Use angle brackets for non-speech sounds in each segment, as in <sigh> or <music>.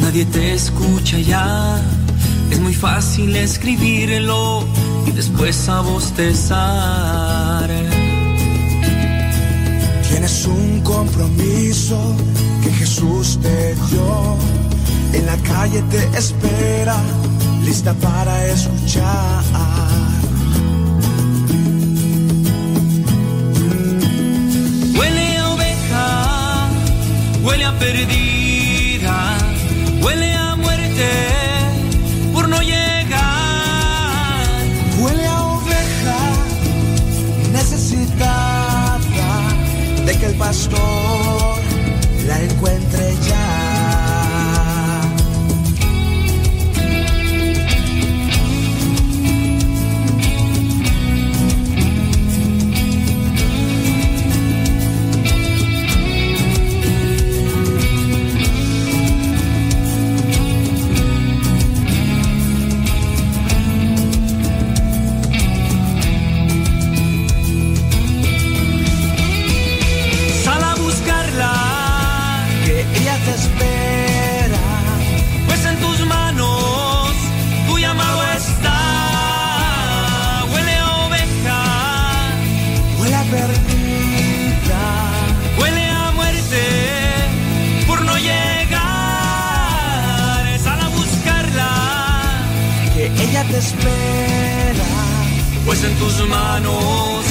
nadie te escucha ya. Es muy fácil escribirlo y después a bostezar. Tienes un compromiso que Jesús te dio. En la calle te espera, lista para escuchar. Huele a oveja, huele a huele a muerte por no llegar. Huele a oveja necesitada de que el pastor espera. pues en tus manos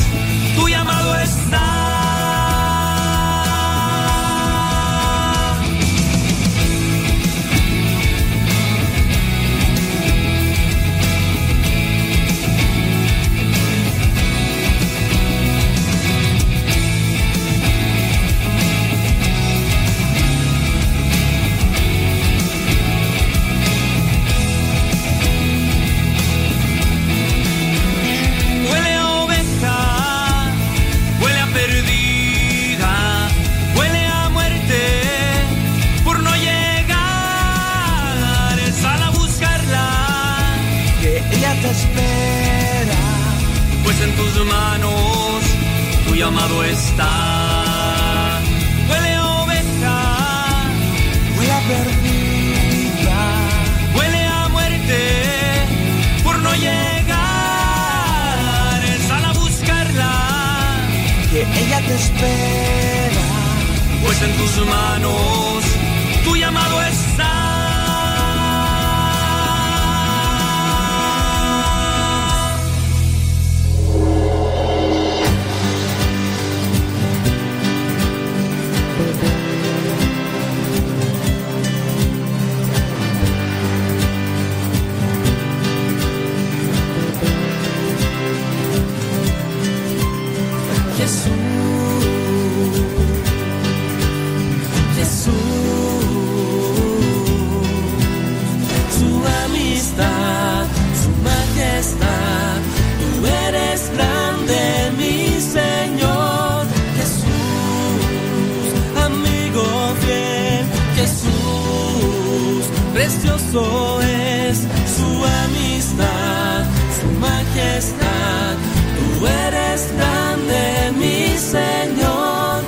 precioso es su amistad, su majestad, tú eres grande, mi Señor,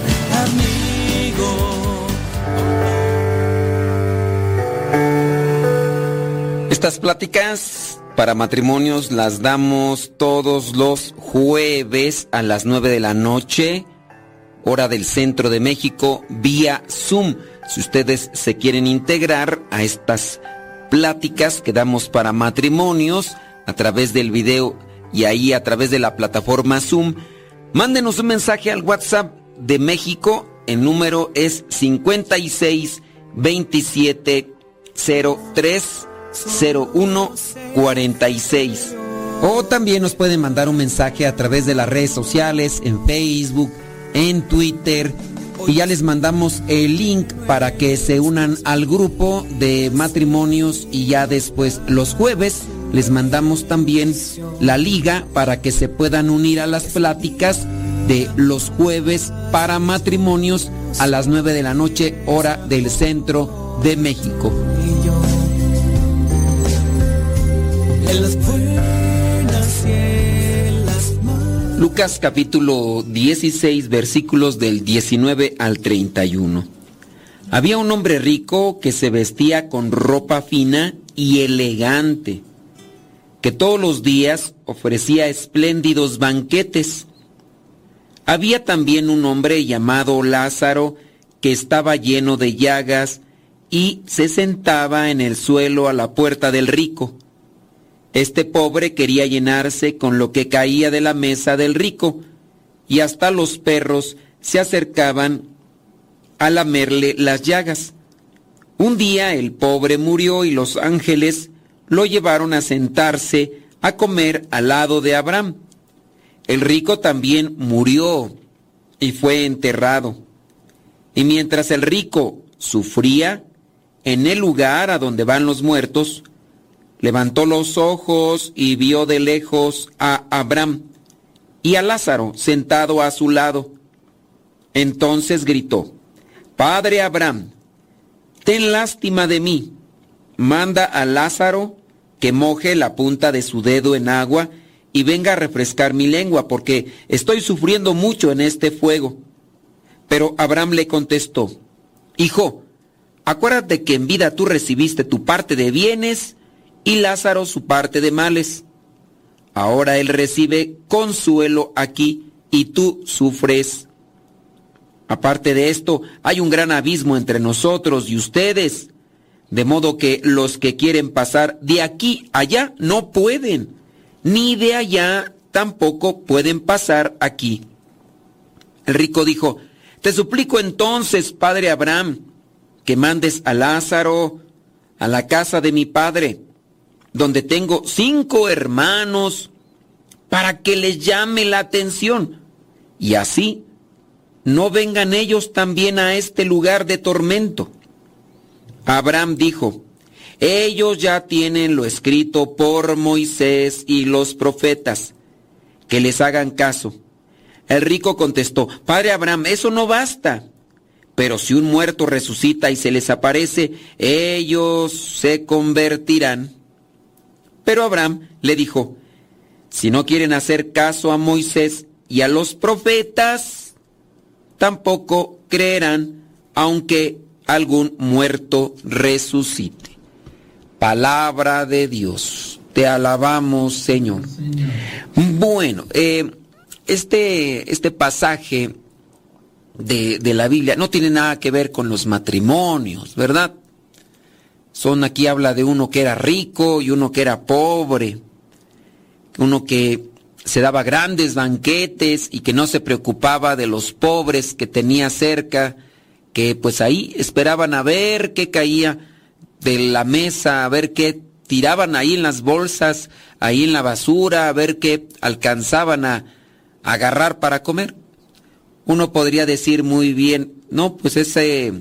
amigo. Estas pláticas para matrimonios las damos todos los jueves a las 9 de la noche, hora del centro de México, vía Zoom. Si ustedes se quieren integrar a estas pláticas que damos para matrimonios a través del video y ahí a través de la plataforma Zoom, mándenos un mensaje al WhatsApp de México. El número es 56 27 03 0146. O también nos pueden mandar un mensaje a través de las redes sociales, en Facebook, en Twitter. Y ya les mandamos el link para que se unan al grupo de matrimonios y ya después los jueves les mandamos también la liga para que se puedan unir a las pláticas de los jueves para matrimonios a las 9 de la noche hora del centro de México. Lucas capítulo 16 versículos del 19 al 31. Había un hombre rico que se vestía con ropa fina y elegante, que todos los días ofrecía espléndidos banquetes. Había también un hombre llamado Lázaro que estaba lleno de llagas y se sentaba en el suelo a la puerta del rico. Este pobre quería llenarse con lo que caía de la mesa del rico, y hasta los perros se acercaban a lamerle las llagas. Un día el pobre murió y los ángeles lo llevaron a sentarse a comer al lado de Abraham. El rico también murió y fue enterrado. Y mientras el rico sufría, en el lugar a donde van los muertos, levantó los ojos y vio de lejos a Abraham y a Lázaro sentado a su lado. Entonces gritó, Padre Abraham, ten lástima de mí, manda a Lázaro que moje la punta de su dedo en agua y venga a refrescar mi lengua, porque estoy sufriendo mucho en este fuego. Pero Abraham le contestó, Hijo, acuérdate que en vida tú recibiste tu parte de bienes y Lázaro su parte de males. Ahora él recibe consuelo aquí y tú sufres Aparte de esto, hay un gran abismo entre nosotros y ustedes, de modo que los que quieren pasar de aquí allá no pueden, ni de allá tampoco pueden pasar aquí. El rico dijo, te suplico entonces, padre Abraham, que mandes a Lázaro a la casa de mi padre, donde tengo cinco hermanos, para que les llame la atención, y así no vengan ellos también a este lugar de tormento. Abraham dijo, ellos ya tienen lo escrito por Moisés y los profetas, que les hagan caso. El rico contestó, Padre Abraham, eso no basta. Pero si un muerto resucita y se les aparece, ellos se convertirán. Pero Abraham le dijo, si no quieren hacer caso a Moisés y a los profetas, tampoco creerán aunque algún muerto resucite. Palabra de Dios. Te alabamos, Señor. Bueno, eh, este, este pasaje de, de, la Biblia no tiene nada que ver con los matrimonios, ¿verdad? Son aquí habla de uno que era rico y uno que era pobre, uno que se daba grandes banquetes y que no se preocupaba de los pobres que tenía cerca, que pues ahí esperaban a ver qué caía de la mesa, a ver qué tiraban ahí en las bolsas, ahí en la basura, a ver qué alcanzaban a, agarrar para comer. Uno podría decir muy bien, no, pues ese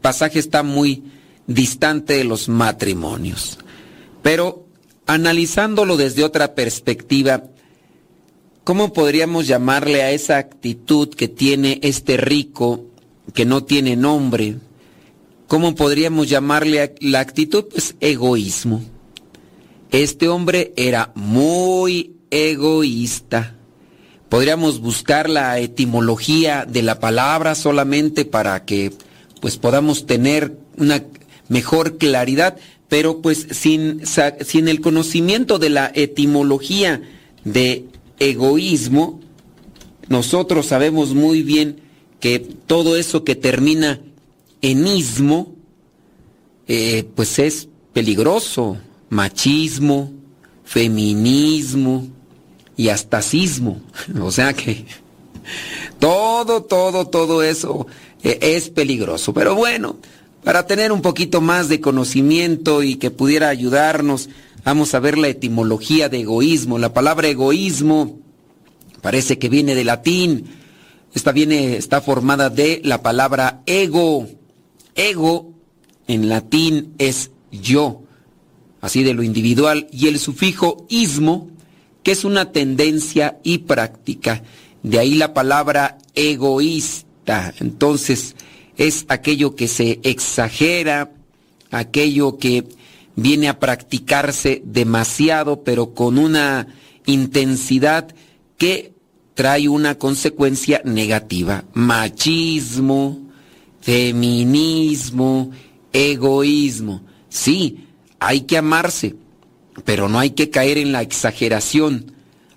pasaje está muy distante de los matrimonios. Pero analizándolo desde otra perspectiva, ¿Cómo podríamos llamarle a esa actitud que tiene este rico que no tiene nombre? ¿Cómo podríamos llamarle a la actitud? Pues egoísmo. Este hombre era muy egoísta. Podríamos buscar la etimología de la palabra solamente para que pues podamos tener una mejor claridad, pero pues sin, sin el conocimiento de la etimología de egoísmo, nosotros sabemos muy bien que todo eso que termina en ismo, eh, pues es peligroso. Machismo, feminismo y hasta sismo. <laughs> O sea que todo, todo, todo eso eh, es peligroso. Pero bueno, para tener un poquito más de conocimiento y que pudiera ayudarnos Vamos a ver la etimología de egoísmo. La palabra egoísmo parece que viene de latín. Esta viene, está formada de la palabra ego. Ego en latín es yo, así de lo individual, y el sufijo ismo, que es una tendencia y práctica. De ahí la palabra egoísta. Entonces, es aquello que se exagera, aquello que viene a practicarse demasiado, pero con una intensidad que trae una consecuencia negativa. Machismo, feminismo, egoísmo. Sí, hay que amarse, pero no hay que caer en la exageración.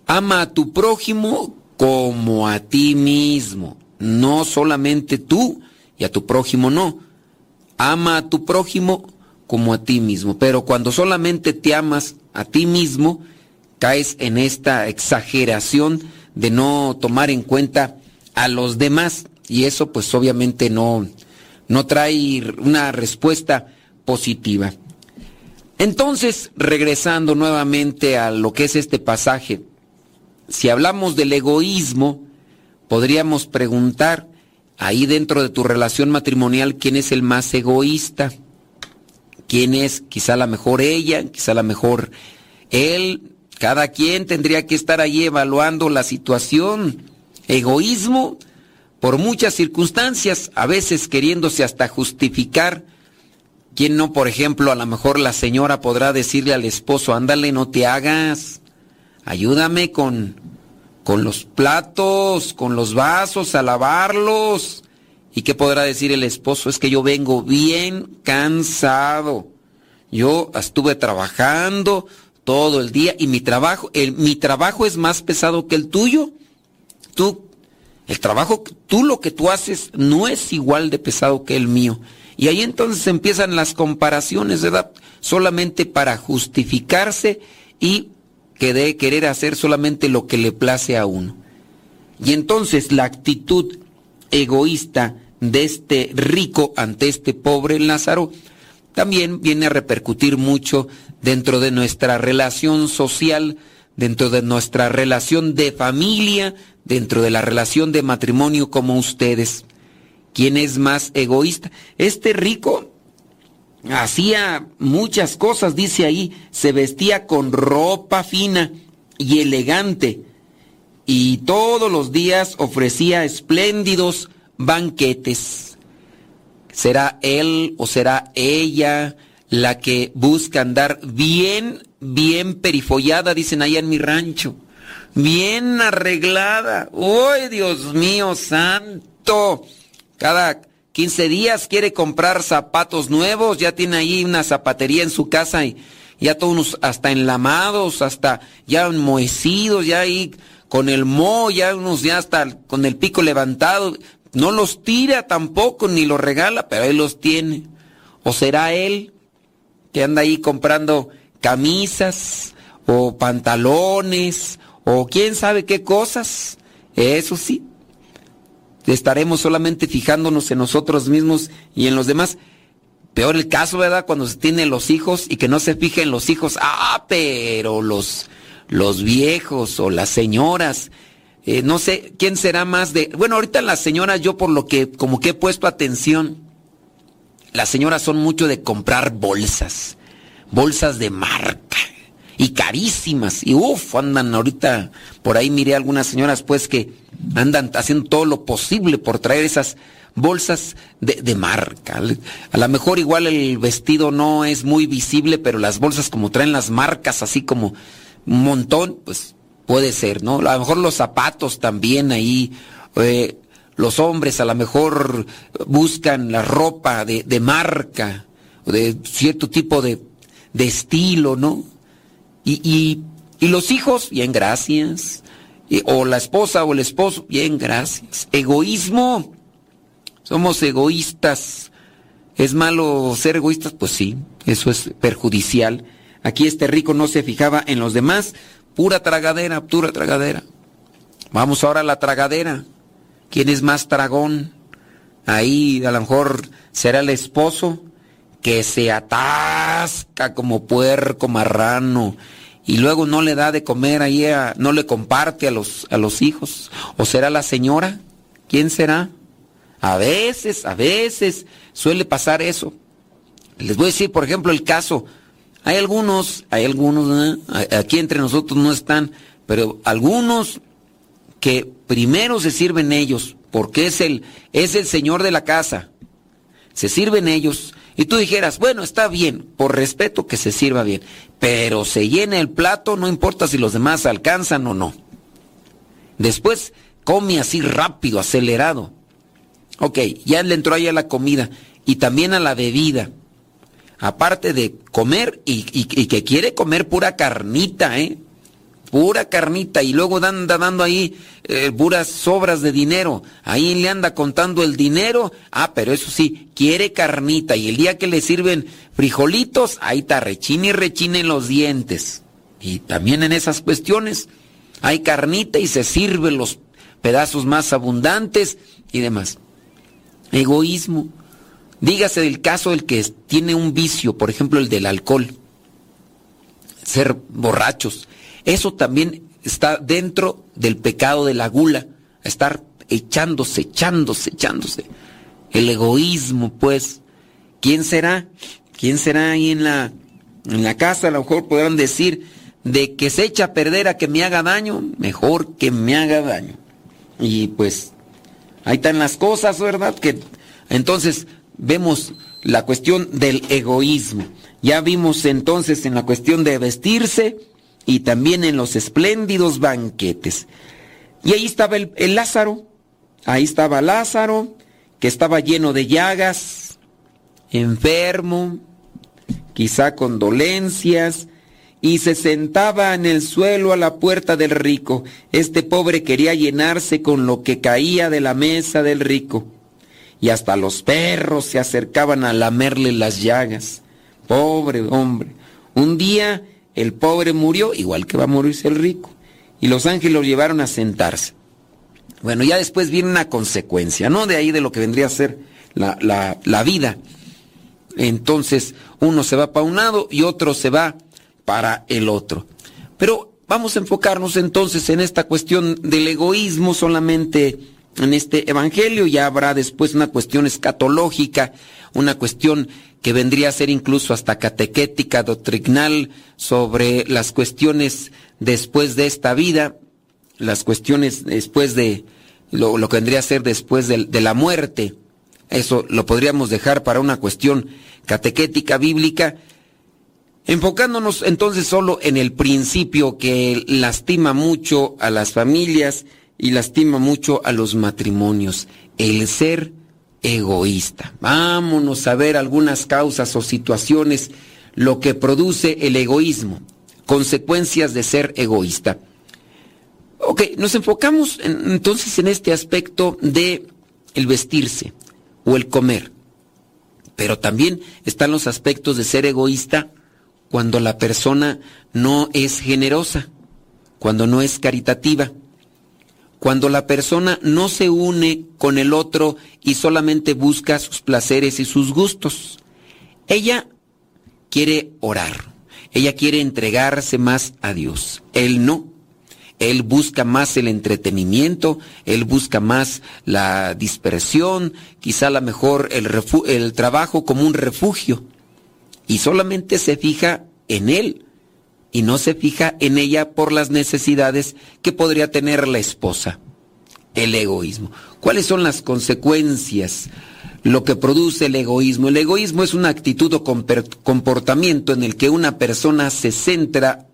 Ama a tu prójimo como a ti mismo, no solamente tú y a tu prójimo no. Ama a tu prójimo como a ti mismo, pero cuando solamente te amas a ti mismo, caes en esta exageración de no tomar en cuenta a los demás y eso pues obviamente no, no trae una respuesta positiva. Entonces, regresando nuevamente a lo que es este pasaje, si hablamos del egoísmo, podríamos preguntar, ahí dentro de tu relación matrimonial, ¿quién es el más egoísta? ¿Quién es quizá la mejor ella, quizá la mejor él? Cada quien tendría que estar ahí evaluando la situación. Egoísmo por muchas circunstancias, a veces queriéndose hasta justificar ¿Quién no, por ejemplo, a lo mejor la señora podrá decirle al esposo, ándale, no te hagas, ayúdame con, con los platos, con los vasos, a lavarlos? ¿Y qué podrá decir el esposo? Es que yo vengo bien cansado. Yo estuve trabajando todo el día y mi trabajo, mi trabajo es más pesado que el tuyo. Tú, el trabajo, tú lo que tú haces no es igual de pesado que el mío. Y ahí entonces empiezan las comparaciones, ¿verdad? Solamente para justificarse y querer hacer solamente lo que le place a uno. Y entonces la actitud egoísta de este rico ante este pobre Lázaro también viene a repercutir mucho dentro de nuestra relación social, dentro de nuestra relación de familia, dentro de la relación de matrimonio como ustedes. ¿Quién es más egoísta? Este rico hacía muchas cosas, dice ahí, se vestía con ropa fina y elegante y todos los días ofrecía espléndidos banquetes. ¿Será él o será ella la que busca andar bien, bien perifollada, dicen ahí en mi rancho? Bien arreglada. ¡Uy, Dios mío santo! Cada 15 días quiere comprar zapatos nuevos, ya tiene ahí una zapatería en su casa y ya todos hasta enlamados, hasta ya enmohecidos, ya ahí con el mo, ya unos ya hasta con el pico levantado. No los tira tampoco, ni los regala, pero él los tiene. ¿O será él que anda ahí comprando camisas o pantalones o quién sabe qué cosas? Eso sí, estaremos solamente fijándonos en nosotros mismos y en los demás. Peor el caso, ¿verdad? Cuando se tienen los hijos y que no se fije en los hijos. Ah, pero los, los viejos o las señoras. Eh, no sé quién será más de. Bueno, ahorita las señoras, yo por lo que como que he puesto atención, las señoras son mucho de comprar bolsas, bolsas de marca y carísimas. Y uff, andan ahorita, por ahí miré algunas señoras pues que andan haciendo todo lo posible por traer esas bolsas de, marca. A lo mejor igual el vestido no es muy visible, pero las bolsas como traen las marcas así como un montón, pues puede ser, ¿no? A lo mejor los zapatos también ahí. Eh, los hombres a lo mejor buscan la ropa de, de marca, de cierto tipo de, de estilo, ¿no? Y, y, los hijos, bien, gracias. o la esposa o el esposo, bien, gracias. Egoísmo. Somos egoístas. ¿Es malo ser egoístas? Pues sí, eso es perjudicial. Aquí este rico no se fijaba en los demás. Pura tragadera, pura tragadera. Vamos ahora a la tragadera. ¿Quién es más tragón? Ahí a lo mejor será el esposo que se atasca como puerco marrano y luego no le da de comer ahí, no le comparte a los, a los hijos. ¿O será la señora? ¿Quién será? A veces, a veces suele pasar eso. Les voy a decir, por ejemplo, el caso. Hay algunos, hay algunos, aquí entre nosotros no están, pero algunos que primero se sirven ellos, porque es el, es el señor de la casa. Se sirven ellos y tú dijeras, bueno, está bien, por respeto que se sirva bien, pero se llene el plato, no importa si los demás alcanzan o no. Después come así rápido, acelerado. Ok, ya le entró ahí a la comida y también a la bebida. Aparte de comer y, que quiere comer pura carnita, ¿eh? Pura carnita y luego anda dando ahí eh, puras sobras de dinero. Ahí le anda contando el dinero. Ah, pero eso sí, quiere carnita y el día que le sirven frijolitos, ahí está, rechina y rechina en los dientes. Y también en esas cuestiones hay carnita y se sirven los pedazos más abundantes y demás. Egoísmo. Dígase del caso del que tiene un vicio, por ejemplo el del alcohol, ser borrachos. Eso también está dentro del pecado de la gula, estar echándose, echándose, echándose. El egoísmo, pues. ¿Quién será? ¿Quién será ahí en la, en la casa? A lo mejor podrán decir de que se echa a perder a que me haga daño, mejor que me haga daño. Y pues ahí están las cosas, ¿verdad? Que entonces vemos la cuestión del egoísmo. Ya vimos entonces en la cuestión de vestirse y también en los espléndidos banquetes. Y ahí estaba el, Lázaro, ahí estaba Lázaro, que estaba lleno de llagas, enfermo, quizá con dolencias, y se sentaba en el suelo a la puerta del rico. Este pobre quería llenarse con lo que caía de la mesa del rico. Y hasta los perros se acercaban a lamerle las llagas. Pobre hombre. Un día el pobre murió, igual que va a morirse el rico. Y los ángeles lo llevaron a sentarse. Bueno, ya después viene una consecuencia, ¿no? De ahí de lo que vendría a ser la, la, la vida. Entonces, uno se va para un lado y otro se va para el otro. Pero vamos a enfocarnos entonces en esta cuestión del egoísmo solamente en este evangelio. Ya habrá después una cuestión escatológica, una cuestión que vendría a ser incluso hasta catequética, doctrinal, sobre las cuestiones después de esta vida, las cuestiones después de lo, que vendría a ser después de, de la muerte. Eso lo podríamos dejar para una cuestión catequética bíblica Enfocándonos entonces solo en el principio que lastima mucho a las familias y lastima mucho a los matrimonios, el ser egoísta. Vámonos a ver algunas causas o situaciones, lo que produce el egoísmo, consecuencias de ser egoísta. Ok, nos enfocamos entonces en este aspecto de el vestirse o el comer. Pero también están los aspectos de ser egoísta cuando la persona no es generosa, cuando no es caritativa, cuando la persona no se une con el otro y solamente busca sus placeres y sus gustos. Ella quiere orar, ella quiere entregarse más a Dios, él no. Él busca más el entretenimiento, él busca más la dispersión, quizá la mejor el, el trabajo como un refugio y solamente se fija en él y no se fija en ella por las necesidades que podría tener la esposa. El egoísmo. ¿Cuáles son las consecuencias? Lo que produce el egoísmo. El egoísmo es una actitud o comportamiento en el que una persona se centra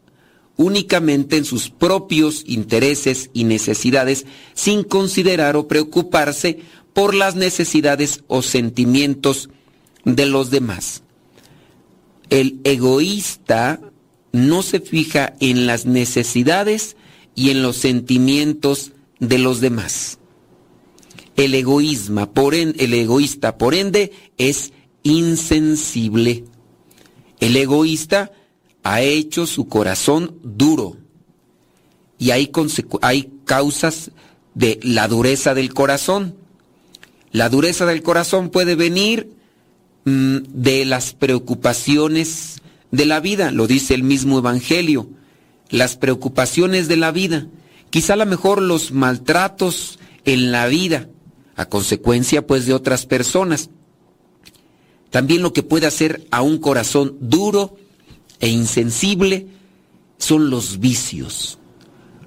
únicamente en sus propios intereses y necesidades sin considerar o preocuparse por las necesidades o sentimientos de los demás el egoísta no se fija en las necesidades y en los sentimientos de los demás. El egoísmo, por el egoísta, por ende, es insensible. El egoísta ha hecho su corazón duro y hay, hay causas de la dureza del corazón. La dureza del corazón puede venir Mm, de las preocupaciones de la vida, lo dice el mismo Evangelio, las preocupaciones de la vida, quizá a lo mejor los maltratos en la vida, a consecuencia pues de otras personas. También lo que puede hacer a un corazón duro e insensible son los vicios.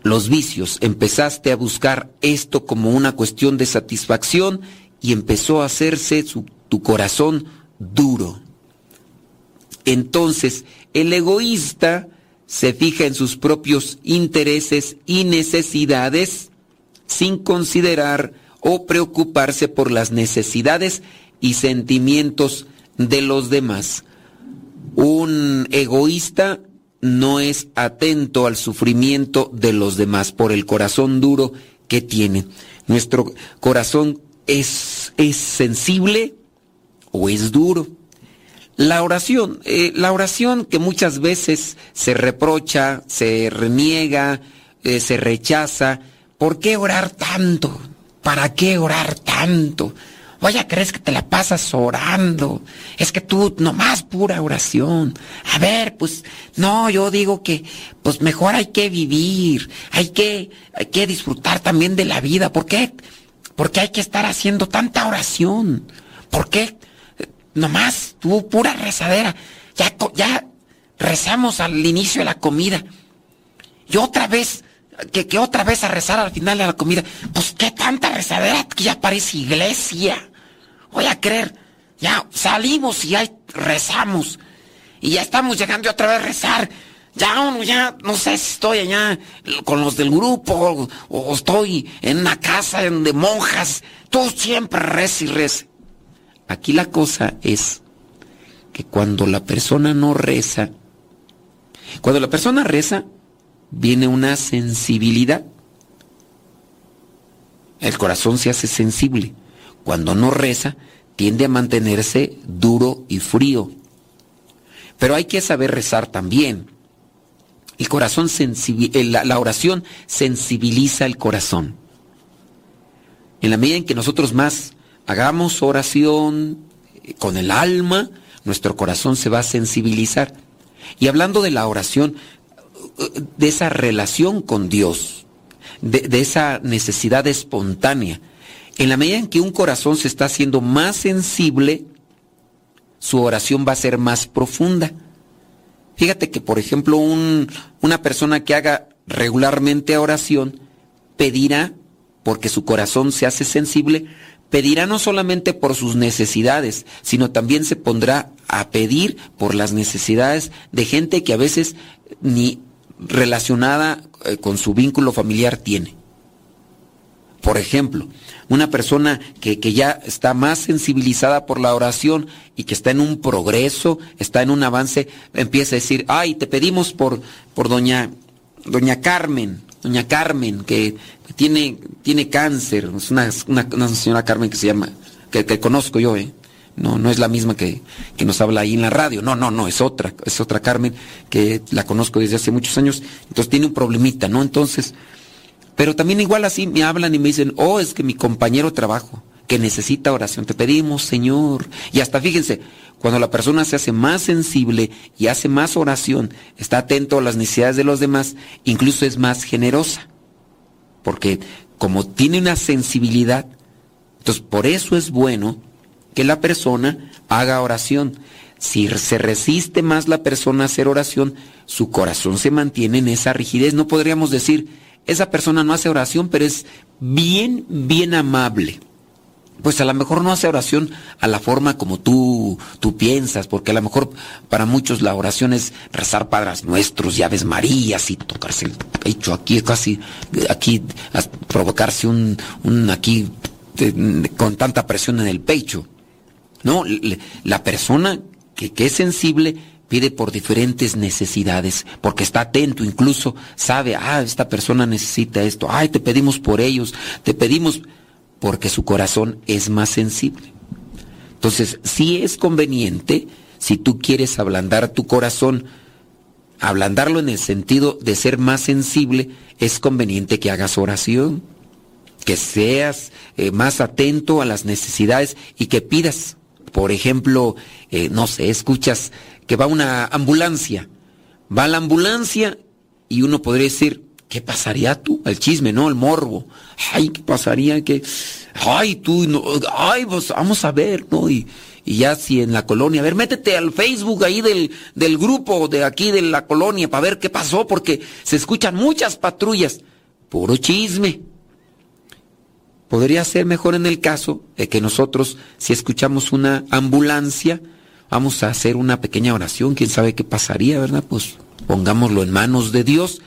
Los vicios, empezaste a buscar esto como una cuestión de satisfacción y empezó a hacerse tu corazón duro. Entonces, el egoísta se fija en sus propios intereses y necesidades sin considerar o preocuparse por las necesidades y sentimientos de los demás. Un egoísta no es atento al sufrimiento de los demás por el corazón duro que tiene. Nuestro corazón es, es sensible o es duro. La oración, eh, la oración que muchas veces se reprocha, se reniega, eh, se rechaza. ¿Por qué orar tanto? ¿Para qué orar tanto? Vaya, crees que te la pasas orando. Es que tú nomás pura oración. A ver, pues no, yo digo que pues mejor hay que vivir, hay que hay que disfrutar también de la vida. ¿Por qué? Porque hay que estar haciendo tanta oración. ¿Por qué? Nomás tú pura rezadera. Ya ya rezamos al inicio de la comida. Y otra vez que, que, otra vez a rezar al final de la comida. Pues qué tanta rezadera que ya parece iglesia. Voy a creer. Ya salimos y ya rezamos. Y ya estamos llegando otra vez a rezar. Ya uno, ya no sé si estoy allá con los del grupo o, estoy en una casa de monjas. Tú siempre reza y reza. Aquí la cosa es que cuando la persona no reza, cuando la persona reza, viene una sensibilidad. El corazón se hace sensible. Cuando no reza, tiende a mantenerse duro y frío. Pero hay que saber rezar también. El corazón eh, la, la oración sensibiliza el corazón. En la medida en que nosotros más hagamos oración con el alma, nuestro corazón se va a sensibilizar. Y hablando de la oración, de esa relación con Dios, de, esa necesidad espontánea. En la medida en que un corazón se está haciendo más sensible, su oración va a ser más profunda. Fíjate que, por ejemplo, una persona que haga regularmente oración pedirá, porque su corazón se hace sensible, pedirá no solamente por sus necesidades, sino también se pondrá a pedir por las necesidades de gente que a veces ni relacionada eh, con su vínculo familiar tiene. Por ejemplo, una persona que, que, ya está más sensibilizada por la oración y que está en un progreso, está en un avance, empieza a decir, ay, te pedimos por, por doña, doña Carmen, doña Carmen, que, tiene, tiene cáncer, es una, una, señora Carmen que se llama, que, conozco yo, ¿eh? No, no es la misma que, que, nos habla ahí en la radio. No, no, no, es otra, es otra Carmen que la conozco desde hace muchos años. Entonces tiene un problemita, ¿no? Entonces, pero también igual así me hablan y me dicen, oh, es que mi compañero trabajo, que necesita oración, te pedimos, Señor. Y hasta fíjense, cuando la persona se hace más sensible y hace más oración, está atento a las necesidades de los demás, incluso es más generosa. Porque como tiene una sensibilidad, entonces por eso es bueno que la persona haga oración. Si se resiste más la persona a hacer oración, su corazón se mantiene en esa rigidez. No podríamos decir, esa persona no hace oración, pero es bien, bien amable. Pues a lo mejor no hace oración a la forma como tú, tú piensas, porque a lo mejor para muchos la oración es rezar padres nuestros y aves marías y tocarse el pecho aquí, casi, aquí, provocarse un, un aquí, con tanta presión en el pecho. No, la persona que, es sensible pide por diferentes necesidades, porque está atento, incluso sabe, ah, esta persona necesita esto, ay, te pedimos por ellos, te pedimos porque su corazón es más sensible. Entonces, sí es conveniente, si tú quieres ablandar tu corazón, ablandarlo en el sentido de ser más sensible, es conveniente que hagas oración, que seas eh, más atento a las necesidades y que pidas por ejemplo, eh, no sé, escuchas que va una ambulancia, va la ambulancia y uno podría decir, ¿qué pasaría tú? El chisme, ¿no? El morbo. Ay, ¿qué pasaría? que Ay, tú, no, ay, pues vamos a ver, ¿no? Y, y ya si en la colonia, a ver, métete al Facebook ahí del, del grupo de aquí de la colonia para ver qué pasó, porque se escuchan muchas patrullas. Puro chisme. Podría ser mejor en el caso de que nosotros, si escuchamos una ambulancia, vamos a hacer una pequeña oración, quién sabe qué pasaría, ¿verdad? Pues pongámoslo en manos de Dios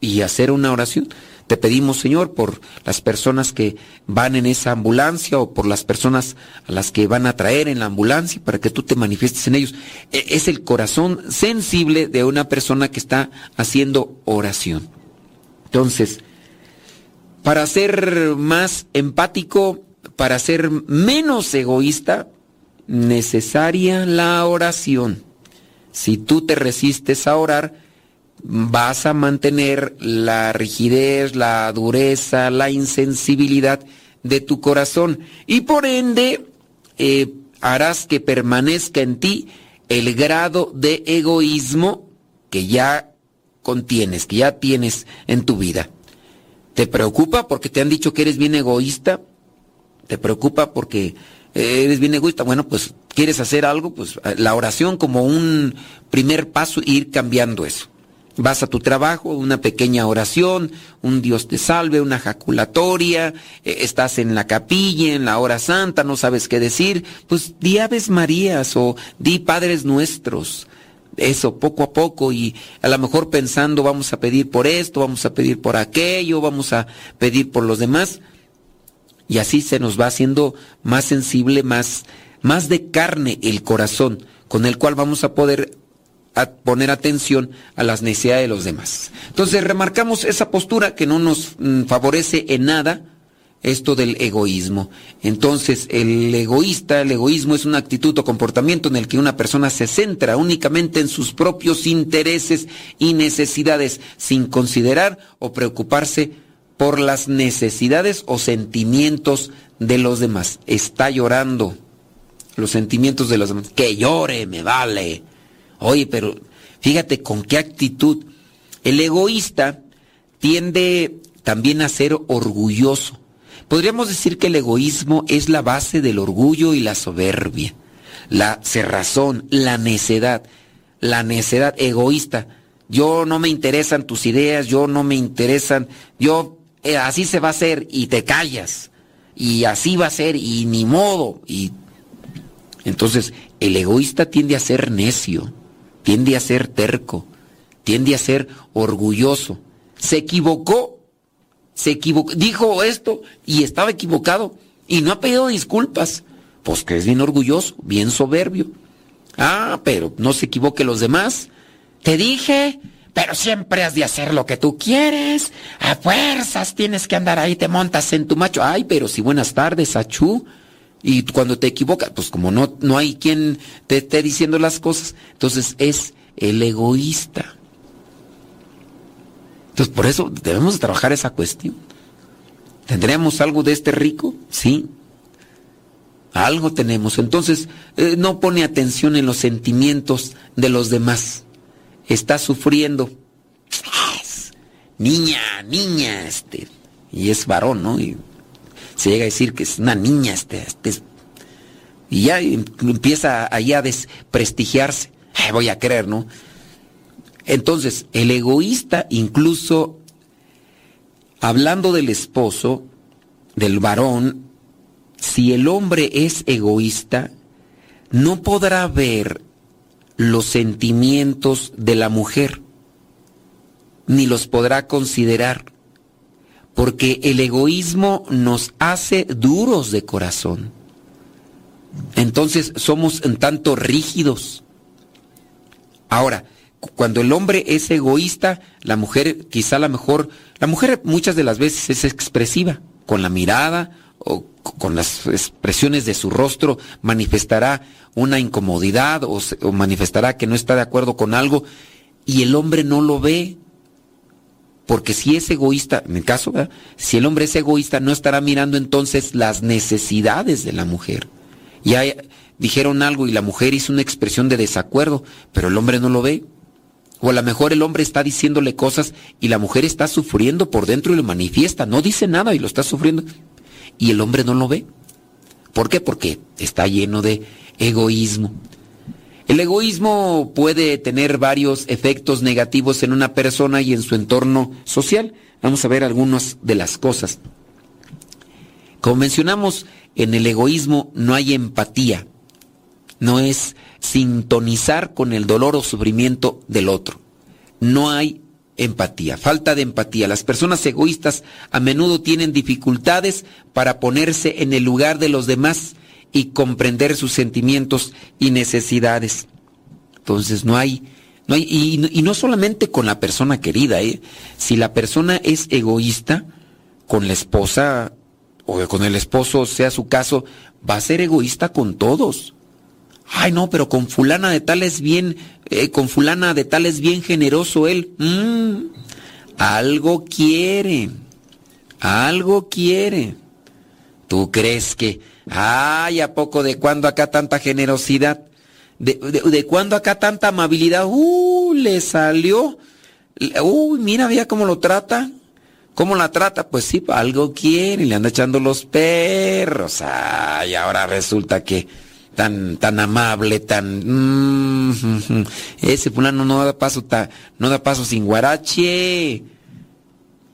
y hacer una oración. Te pedimos, Señor, por las personas que van en esa ambulancia o por las personas a las que van a traer en la ambulancia para que tú te manifiestes en ellos. E, es el corazón sensible de una persona que está haciendo oración. Entonces, para ser más empático, para ser menos egoísta, necesaria la oración. Si tú te resistes a orar, vas a mantener la rigidez, la dureza, la insensibilidad de tu corazón y por ende eh, harás que permanezca en ti el grado de egoísmo que ya contienes, que ya tienes en tu vida. ¿Te preocupa porque te han dicho que eres bien egoísta? ¿Te preocupa porque eres bien egoísta? Bueno, pues quieres hacer algo, pues la oración como un primer paso, ir cambiando eso. Vas a tu trabajo, una pequeña oración, un Dios te salve, una jaculatoria, eh, estás en la capilla, en la hora santa, no sabes qué decir, pues di Aves Marías o di Padres Nuestros. Eso poco a poco y a lo mejor pensando vamos a pedir por esto, vamos a pedir por aquello, vamos a pedir por los demás. Y así se nos va haciendo más sensible, más, más de carne el corazón, con el cual vamos a poder a poner atención a las necesidades de los demás. Entonces remarcamos esa postura que no nos mm, favorece en nada esto del egoísmo. Entonces el egoísta, el egoísmo es una actitud o comportamiento en el que una persona se centra únicamente en sus propios intereses y necesidades sin considerar o preocuparse por las necesidades o sentimientos de los demás. Está llorando los sentimientos de los demás. Que llore, me vale. Oye, pero fíjate con qué actitud. El egoísta tiende también a ser orgulloso. Podríamos decir que el egoísmo es la base del orgullo y la soberbia, la cerrazón, la necedad, la necedad egoísta. Yo no me interesan tus ideas, yo no me interesan, yo eh, así se va a hacer y te callas y así va a ser y ni modo y entonces el egoísta tiende a ser necio tiende a ser terco, tiende a ser orgulloso. Se equivocó, se equivocó, dijo esto y estaba equivocado y no ha pedido disculpas. Pues que es bien orgulloso, bien soberbio. Ah, pero no se equivoque los demás. Te dije, pero siempre has de hacer lo que tú quieres. A fuerzas tienes que andar ahí, te montas en tu macho. Ay, pero si buenas tardes, Achú. Y cuando te equivocas, pues como no, no hay quien te esté diciendo las cosas, entonces es el egoísta. Entonces por eso debemos trabajar esa cuestión. ¿Tendremos algo de este rico? Sí. Algo tenemos. Entonces eh, no pone atención en los sentimientos de los demás. Está sufriendo. Niña, niña, este. Y es varón, ¿no? Se llega a decir que es una niña, este, este y ya empieza allá a desprestigiarse. voy a creer, ¿no? Entonces, el egoísta, incluso hablando del esposo, del varón, si el hombre es egoísta, no podrá ver los sentimientos de la mujer, ni los podrá considerar porque el egoísmo nos hace duros de corazón. Entonces somos en tanto rígidos. Ahora, cuando el hombre es egoísta, la mujer quizá la mejor, la mujer muchas de las veces es expresiva, con la mirada o con las expresiones de su rostro manifestará una incomodidad o, o manifestará que no está de acuerdo con algo y el hombre no lo ve, porque si es egoísta, en el caso, si el hombre es egoísta, no estará mirando entonces las necesidades de la mujer. Ya dijeron algo y la mujer hizo una expresión de desacuerdo, pero el hombre no lo ve. O a lo mejor el hombre está diciéndole cosas y la mujer está sufriendo por dentro y lo manifiesta. No dice nada y lo está sufriendo. Y el hombre no lo ve. ¿Por qué? Porque está lleno de egoísmo. El egoísmo puede tener varios efectos negativos en una persona y en su entorno social. Vamos a ver algunas de las cosas. Como mencionamos, en el egoísmo no hay empatía, no es sintonizar con el dolor o sufrimiento del otro. No hay empatía, falta de empatía. Las personas egoístas a menudo tienen dificultades para ponerse en el lugar de los demás y comprender sus sentimientos y necesidades. Entonces no hay, no hay y, no solamente con la persona querida, ¿eh? si la persona es egoísta con la esposa o con el esposo, sea su caso, va a ser egoísta con todos. Ay, no, pero con fulana de tal es bien, eh, con fulana de tal es bien generoso él. Mm, algo quiere, algo quiere. ¿Tú crees que, ay, ¿a poco de cuándo acá tanta generosidad? ¿De, de, cuándo acá tanta amabilidad? Uh, le salió. Uy, mira, vea cómo lo trata. ¿Cómo la trata? Pues sí, algo quiere, le anda echando los perros. Ay, ahora resulta que tan, tan amable, tan... Mm, <laughs> ese fulano no da paso, no da paso sin guarache.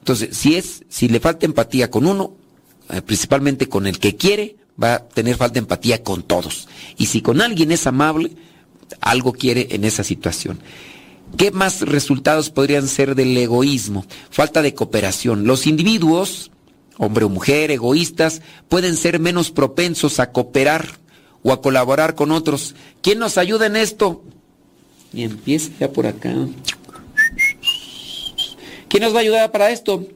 Entonces, si es, si le falta empatía con uno, eh, principalmente con el que quiere, va a tener falta de empatía con todos. Y si con alguien es amable, algo quiere en esa situación. ¿Qué más resultados podrían ser del egoísmo? Falta de cooperación. Los individuos, hombre o mujer, egoístas, pueden ser menos propensos a cooperar o a colaborar con otros. ¿Quién nos ayuda en esto? Y empieza ya por acá. ¿Quién nos va a ayudar para esto?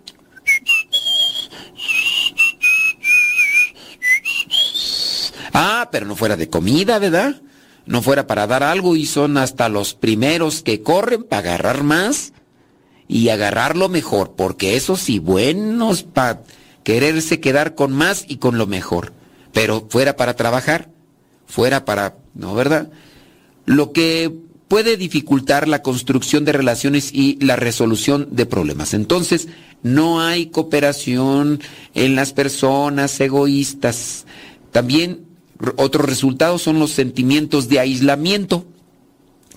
Ah, pero no fuera de comida, ¿verdad? No fuera para dar algo y son hasta los primeros que corren para agarrar más y agarrar lo mejor, porque eso sí, buenos para quererse quedar con más y con lo mejor. Pero fuera para trabajar, fuera para, ¿no, verdad? Lo que puede dificultar la construcción de relaciones y la resolución de problemas. Entonces, no hay cooperación en las personas egoístas. También otros resultados son los sentimientos de aislamiento.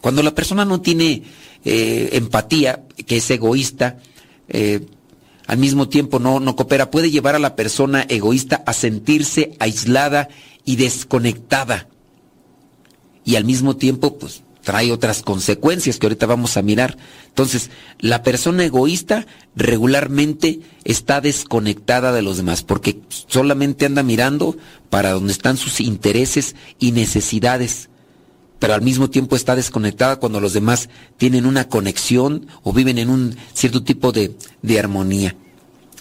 Cuando la persona no tiene eh, empatía, que es egoísta, eh, al mismo tiempo no, no coopera, puede llevar a la persona egoísta a sentirse aislada y desconectada. Y al mismo tiempo, pues, trae otras consecuencias que ahorita vamos a mirar. Entonces, la persona egoísta regularmente está desconectada de los demás porque solamente anda mirando para donde están sus intereses y necesidades, pero al mismo tiempo está desconectada cuando los demás tienen una conexión o viven en un cierto tipo de, de armonía.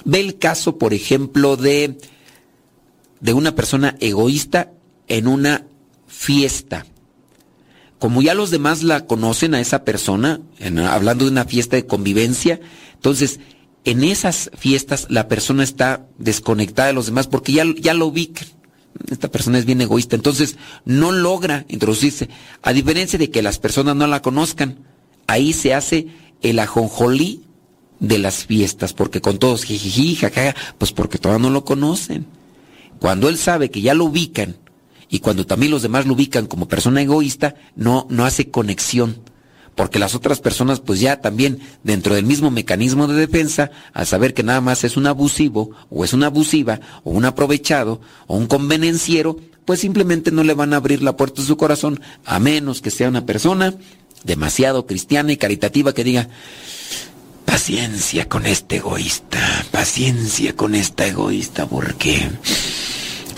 Ve el caso, por ejemplo, de, de una persona egoísta en una fiesta como ya los demás la conocen a esa persona, hablando de una fiesta de convivencia, entonces en esas fiestas la persona está desconectada de los demás porque ya, ya lo ubican. Esta persona es bien egoísta, entonces no logra introducirse. A diferencia de que las personas no la conozcan, ahí se hace el ajonjolí de las fiestas, porque con todos jijiji, jajaja, pues porque todavía no lo conocen. Cuando él sabe que ya lo ubican y cuando también los demás lo ubican como persona egoísta, no, no hace conexión. Porque las otras personas, pues ya también dentro del mismo mecanismo de defensa, al saber que nada más es un abusivo, o es una abusiva, o un aprovechado, o un convenenciero, pues simplemente no le van a abrir la puerta de su corazón, a menos que sea una persona demasiado cristiana y caritativa que diga, paciencia con este egoísta, paciencia con esta egoísta, porque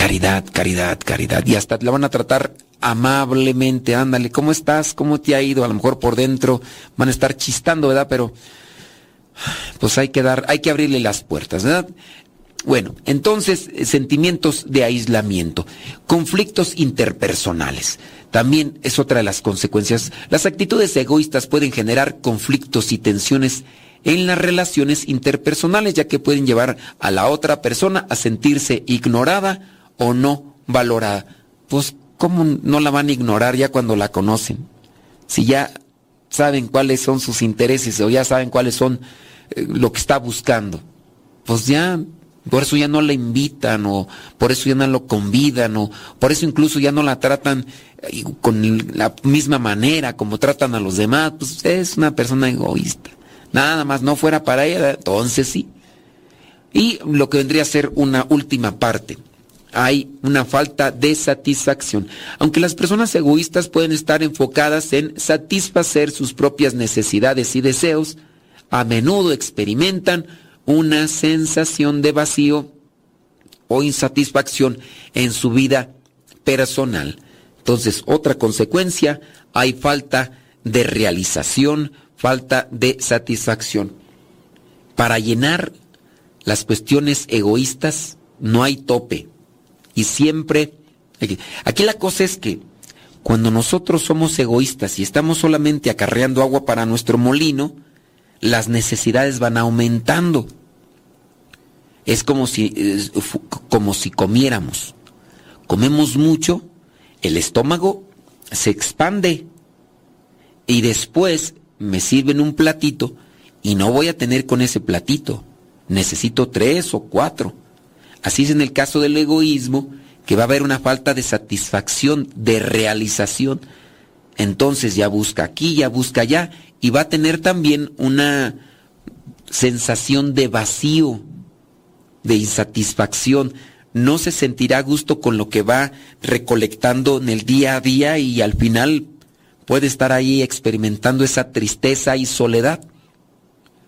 Caridad, caridad, caridad. Y hasta la van a tratar amablemente. Ándale, ¿cómo estás? ¿Cómo te ha ido? A lo mejor por dentro van a estar chistando, ¿verdad? Pero pues hay que dar, hay que abrirle las puertas, ¿verdad? Bueno, entonces, eh, sentimientos de aislamiento, conflictos interpersonales. También es otra de las consecuencias. Las actitudes egoístas pueden generar conflictos y tensiones en las relaciones interpersonales, ya que pueden llevar a la otra persona a sentirse ignorada o no valorada. Pues, ¿cómo no la van a ignorar ya cuando la conocen? Si ya saben cuáles son sus intereses o ya saben cuáles son eh, lo que está buscando. Pues ya, por eso ya no la invitan o por eso ya no lo convidan o por eso incluso ya no la tratan eh, con la misma manera como tratan a los demás. Pues es una persona egoísta. Nada más no fuera para ella, entonces sí. Y lo que vendría a ser una última parte hay una falta de satisfacción. Aunque las personas egoístas pueden estar enfocadas en satisfacer sus propias necesidades y deseos, a menudo experimentan una sensación de vacío o insatisfacción en su vida personal. Entonces, otra consecuencia, hay falta de realización, falta de satisfacción. Para llenar las cuestiones egoístas no hay tope. Y siempre... Aquí la cosa es que cuando nosotros somos egoístas y estamos solamente acarreando agua para nuestro molino, las necesidades van aumentando. Es como si, como si comiéramos. Comemos mucho, el estómago se expande y después me sirven un platito y no voy a tener con ese platito. Necesito tres o cuatro. Así es en el caso del egoísmo, que va a haber una falta de satisfacción, de realización. Entonces ya busca aquí, ya busca allá, y va a tener también una sensación de vacío, de insatisfacción. No se sentirá a gusto con lo que va recolectando en el día a día y al final puede estar ahí experimentando esa tristeza y soledad.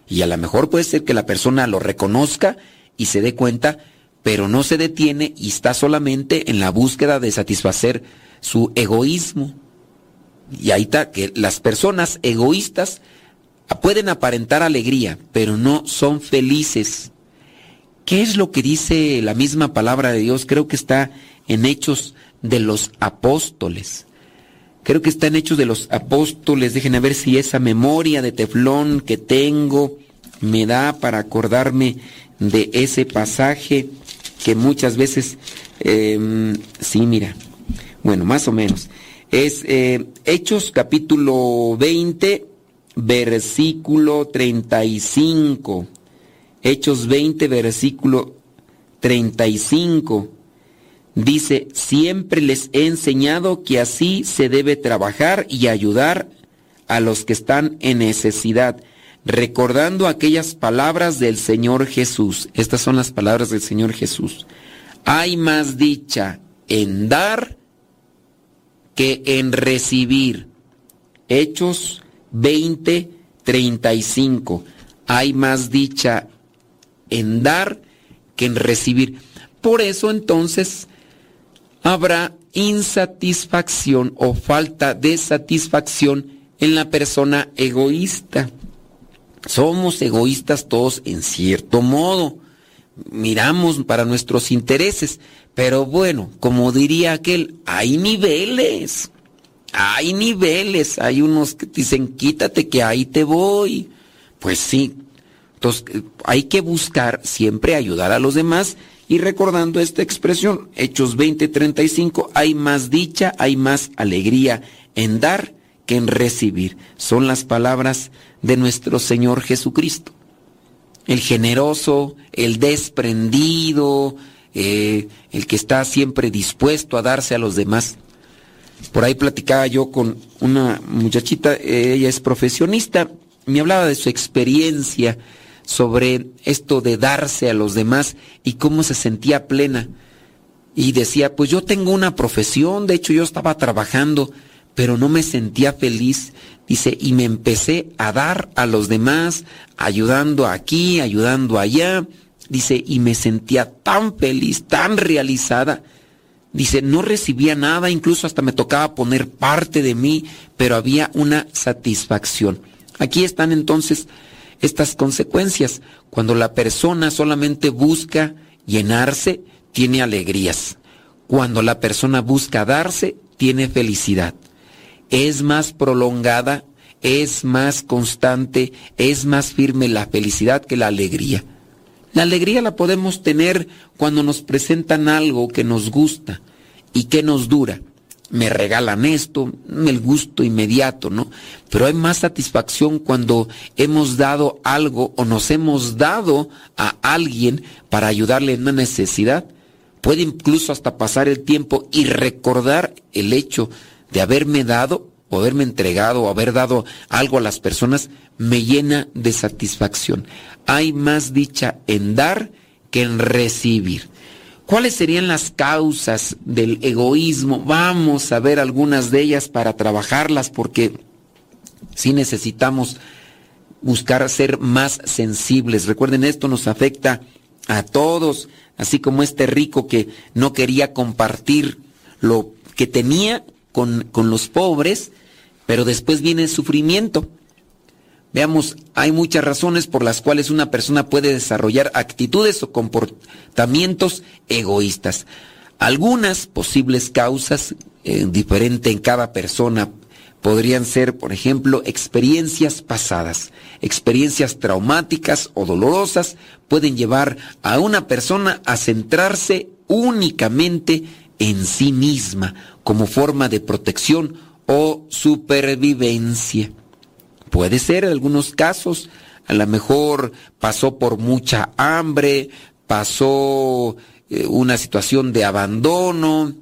Y a lo mejor puede ser que la persona lo reconozca y se dé cuenta, pero no se detiene y está solamente en la búsqueda de satisfacer su egoísmo. Y ahí está, que las personas egoístas pueden aparentar alegría, pero no son felices. ¿Qué es lo que dice la misma palabra de Dios? Creo que está en Hechos de los Apóstoles. Creo que está en Hechos de los Apóstoles. Déjenme ver si esa memoria de teflón que tengo me da para acordarme de ese pasaje que muchas veces, em, sí, mira, bueno, más o menos. Es eh, Hechos capítulo 20, versículo 35. Hechos 20, versículo 35. Dice, siempre les he enseñado que así se debe trabajar y ayudar a los que están en necesidad, recordando aquellas palabras del Señor Jesús. Estas son las palabras del Señor Jesús. Hay más dicha en dar que en recibir. Hechos 20, 35. Hay más dicha en dar que en recibir. Por eso entonces habrá insatisfacción o falta de satisfacción en la persona egoísta. Somos egoístas todos en cierto modo. Miramos para nuestros intereses, pero bueno, como diría aquel, hay niveles. Hay niveles. Hay unos que dicen, quítate que ahí te voy. Pues sí. Entonces, eh, hay que buscar siempre ayudar a los demás y recordando esta expresión, Hechos 20:35, hay más dicha, hay más alegría en dar que en recibir. Son las palabras de nuestro Señor Jesucristo. El generoso, el desprendido, eh, el que está siempre dispuesto a darse a los demás. Por ahí platicaba yo con una muchachita, ella es profesionista, me hablaba de su experiencia sobre esto de darse a los demás y cómo se sentía plena. Y decía, pues yo tengo una profesión, de hecho yo estaba trabajando, pero no me sentía feliz. Dice, y me empecé a dar a los demás, ayudando aquí, ayudando allá. Dice, y me sentía tan feliz, tan realizada. Dice, no recibía nada, incluso hasta me tocaba poner parte de mí, pero había una satisfacción. Aquí están entonces estas consecuencias. Cuando la persona solamente busca llenarse, tiene alegrías. Cuando la persona busca darse, tiene felicidad. Es más prolongada, es más constante, es más firme la felicidad que la alegría. La alegría la podemos tener cuando nos presentan algo que nos gusta y que nos dura. Me regalan esto, el gusto inmediato, ¿no? Pero hay más satisfacción cuando hemos dado algo o nos hemos dado a alguien para ayudarle en una necesidad. Puede incluso hasta pasar el tiempo y recordar el hecho de haberme dado o haberme entregado o haber dado algo a las personas me llena de satisfacción hay más dicha en dar que en recibir. ¿Cuáles serían las causas del egoísmo? Vamos a ver algunas de ellas para trabajarlas porque sí necesitamos buscar ser más sensibles. Recuerden, esto nos afecta a todos, así como este rico que no quería compartir lo que tenía con, con los pobres, pero después viene el sufrimiento. Veamos, hay muchas razones por las cuales una persona puede desarrollar actitudes o comportamientos egoístas. Algunas posibles causas, eh, diferentes en cada persona, podrían ser, por ejemplo, experiencias pasadas. Experiencias traumáticas o dolorosas pueden llevar a una persona a centrarse únicamente en sí misma como forma de protección o supervivencia. Puede ser en algunos casos, a lo mejor pasó por mucha hambre, pasó eh, una situación de abandono,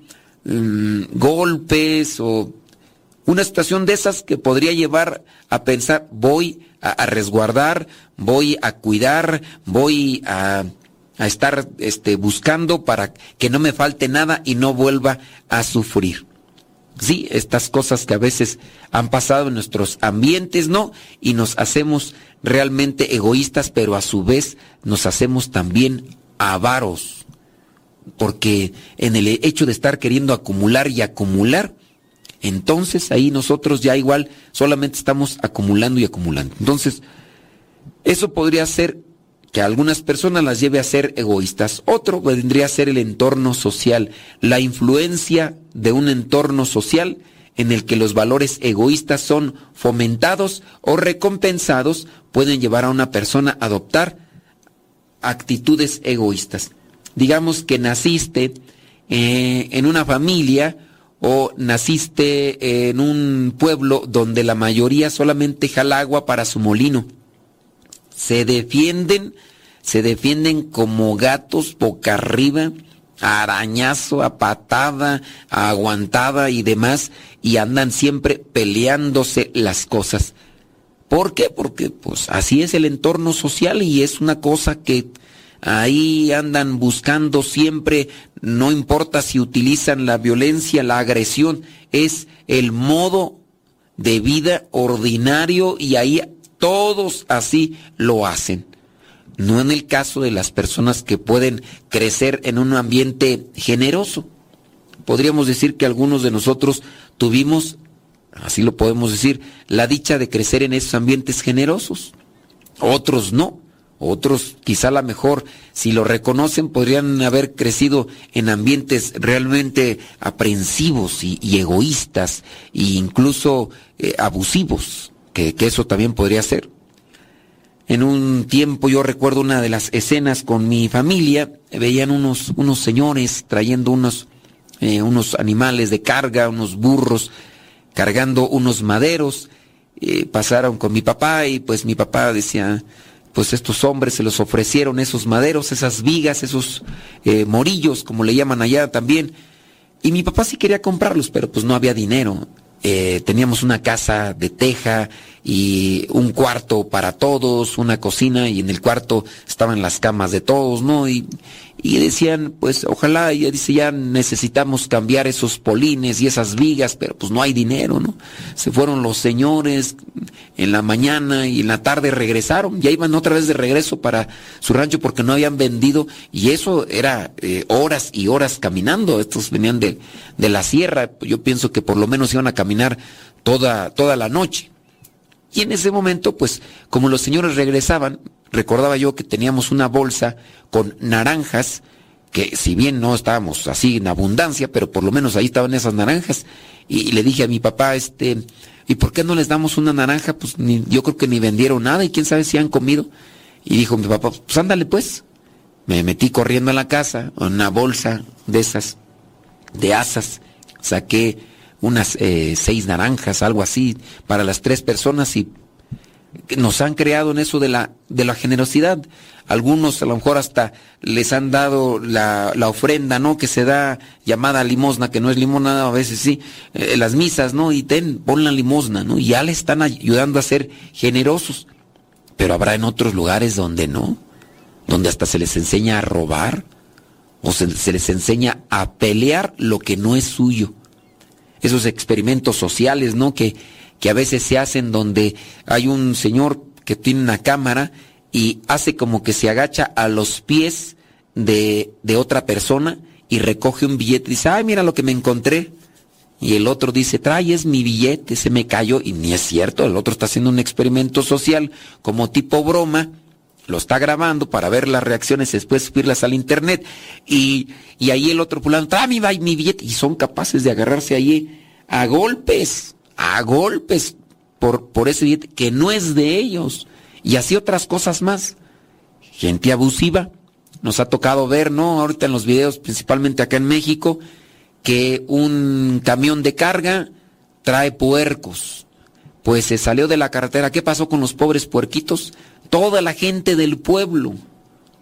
mm, golpes o una situación de esas que podría llevar a pensar, voy a, resguardar, voy a cuidar, voy a, a, estar este, buscando para que no me falte nada y no vuelva a sufrir. Sí, estas cosas que a veces han pasado en nuestros ambientes, ¿no? Y nos hacemos realmente egoístas, pero a su vez nos hacemos también avaros. Porque en el hecho de estar queriendo acumular y acumular, entonces ahí nosotros ya igual solamente estamos acumulando y acumulando. Entonces, eso podría ser que a algunas personas las lleve a ser egoístas. Otro vendría a ser el entorno social, la influencia de un entorno social en el que los valores egoístas son fomentados o recompensados pueden llevar a una persona a adoptar actitudes egoístas. Digamos que naciste eh, en una familia o naciste en un pueblo donde la mayoría solamente jala agua para su molino. Se defienden, se defienden como gatos boca arriba, a arañazo, a patada, a aguantada y demás, y andan siempre peleándose las cosas. ¿Por qué? Porque pues así es el entorno social y es una cosa que ahí andan buscando siempre, no importa si utilizan la violencia, la agresión, es el modo de vida ordinario y ahí todos así lo hacen. No en el caso de las personas que pueden crecer en un ambiente generoso. Podríamos decir que algunos de nosotros tuvimos, así lo podemos decir, la dicha de crecer en esos ambientes generosos. Otros no. Otros, quizá la mejor, si lo reconocen, podrían haber crecido en ambientes realmente aprensivos y, egoístas e incluso eh, abusivos, que, eso también podría ser. En un tiempo yo recuerdo una de las escenas con mi familia, veían unos, unos señores trayendo unos, eh, unos animales de carga, unos burros, cargando unos maderos, eh, pasaron con mi papá y pues mi papá decía, pues estos hombres se los ofrecieron esos maderos, esas vigas, esos eh, morillos, como le llaman allá también. Y mi papá sí quería comprarlos, pero pues no había dinero. Eh, teníamos una casa de teja y un cuarto para todos, una cocina y en el cuarto estaban las camas de todos, ¿no? Y, y decían, pues ojalá, ya dice, ya necesitamos cambiar esos polines y esas vigas, pero pues no hay dinero, ¿no? Se fueron los señores en la mañana y en la tarde regresaron, ya iban otra vez de regreso para su rancho porque no habían vendido y eso era eh, horas y horas caminando, estos venían de, de la sierra, yo pienso que por lo menos iban a caminar toda, toda la noche. Y en ese momento, pues, como los señores regresaban, recordaba yo que teníamos una bolsa con naranjas, que si bien no estábamos así en abundancia, pero por lo menos ahí estaban esas naranjas. Y, le dije a mi papá, este, ¿y por qué no les damos una naranja? Pues ni, yo creo que ni vendieron nada y quién sabe si han comido. Y dijo mi papá, pues ándale pues. Me metí corriendo a la casa, una bolsa de esas, de asas, saqué unas eh, seis naranjas, algo así, para las tres personas y nos han creado en eso de la, de la generosidad. Algunos a lo mejor hasta les han dado la, la ofrenda, ¿no? Que se da llamada limosna, que no es limosna, a veces sí, eh, las misas, ¿no? Y ten, pon la limosna, ¿no? Y ya le están ayudando a ser generosos. Pero habrá en otros lugares donde no, donde hasta se les enseña a robar o se les enseña a pelear lo que no es suyo esos experimentos sociales, ¿no? Que, que a veces se hacen donde hay un señor que tiene una cámara y hace como que se agacha a los pies de, de otra persona y recoge un billete y dice, ay, mira lo que me encontré. Y el otro dice, trae, es mi billete, se me cayó. Y ni es cierto, el otro está haciendo un experimento social como tipo broma, lo está grabando para ver las reacciones después subirlas al internet. Y, y ahí el otro pulando, trae mi, mi billete. Y son capaces de agarrarse ahí a golpes, a golpes por, por ese billete que no es de ellos. Y así otras cosas más. Gente abusiva. Nos ha tocado ver, ¿no? Ahorita en los videos, principalmente acá en México, que un camión de carga trae puercos. Pues se salió de la carretera. ¿Qué pasó con los pobres puerquitos? Toda la gente del pueblo,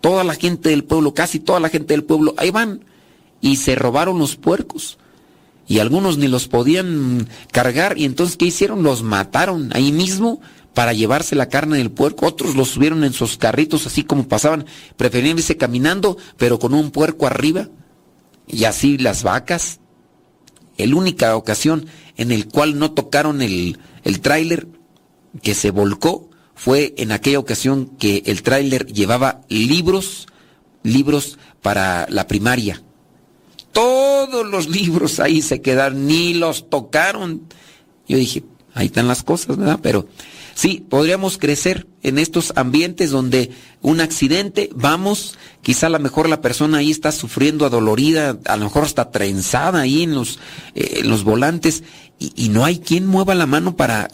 toda la gente del pueblo, casi toda la gente del pueblo, ahí van. Y se robaron los puercos. Y algunos ni los podían cargar. Y entonces, ¿qué hicieron? Los mataron ahí mismo para llevarse la carne del puerco. Otros los subieron en sus carritos, así como pasaban. Preferían caminando, pero con un puerco arriba y así las vacas. El única ocasión en el cual no tocaron el, el tráiler que se volcó fue en aquella ocasión que el tráiler llevaba libros, libros para la primaria. Todos los libros ahí se quedaron, ni los tocaron. Yo dije, ahí están las cosas, ¿verdad? Pero Sí, podríamos crecer en estos ambientes donde un accidente, vamos, quizá a lo mejor la persona ahí está sufriendo adolorida, a lo mejor está trenzada ahí en los, eh, en los volantes y, no hay quien mueva la mano para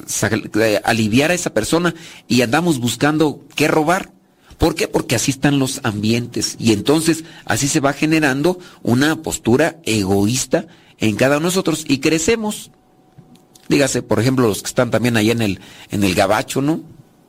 eh, aliviar a esa persona y andamos buscando qué robar. ¿Por qué? Porque así están los ambientes y entonces así se va generando una postura egoísta en cada uno de nosotros y crecemos Dígase, por ejemplo, los que están también allá en el, en el Gabacho, ¿no?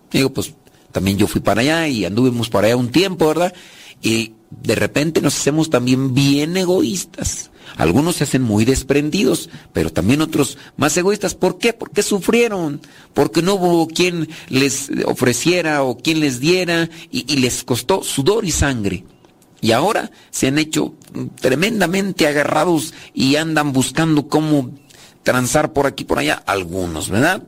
Digo, pues también yo fui para allá y anduvimos para allá un tiempo, ¿verdad? Y de repente nos hacemos también bien egoístas. Algunos se hacen muy desprendidos, pero también otros más egoístas. ¿Por qué? Porque sufrieron, porque no hubo quien les ofreciera o quien les diera y, les costó sudor y sangre. Y ahora se han hecho tremendamente agarrados y andan buscando cómo transar por aquí, por allá, algunos, ¿verdad?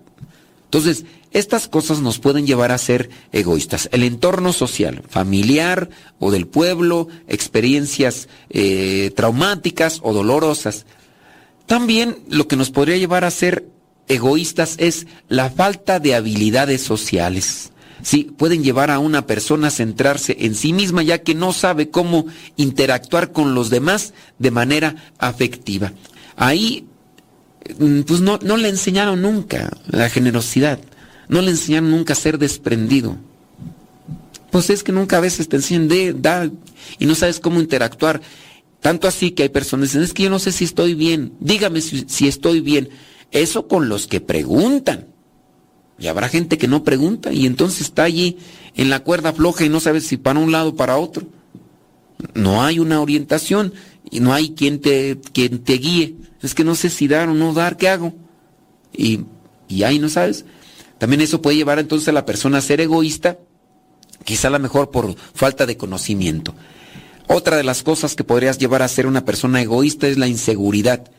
Entonces, estas cosas nos pueden llevar a ser egoístas. El entorno social, familiar o del pueblo, experiencias eh, traumáticas o dolorosas. También lo que nos podría llevar a ser egoístas es la falta de habilidades sociales. Sí, pueden llevar a una persona a centrarse en sí misma ya que no sabe cómo interactuar con los demás de manera afectiva. Ahí Mm, pues no, no le enseñaron nunca la generosidad, no le enseñaron nunca a ser desprendido. Pues es que nunca a veces te enseñan de dar y no sabes cómo interactuar. Tanto así que hay personas que dicen, es que yo no sé si estoy bien, dígame si, estoy bien. Eso con los que preguntan. Y habrá gente que no pregunta y entonces está allí en la cuerda floja y no sabes si para un lado o para otro. No hay una orientación y no hay quien te, quien te guíe. Es que no sé si dar o no dar, ¿qué hago? Y, y ahí no sabes. También eso puede llevar entonces a la persona a ser egoísta, quizá a lo mejor por falta de conocimiento. Otra de las cosas que podrías llevar a ser una persona egoísta es la inseguridad.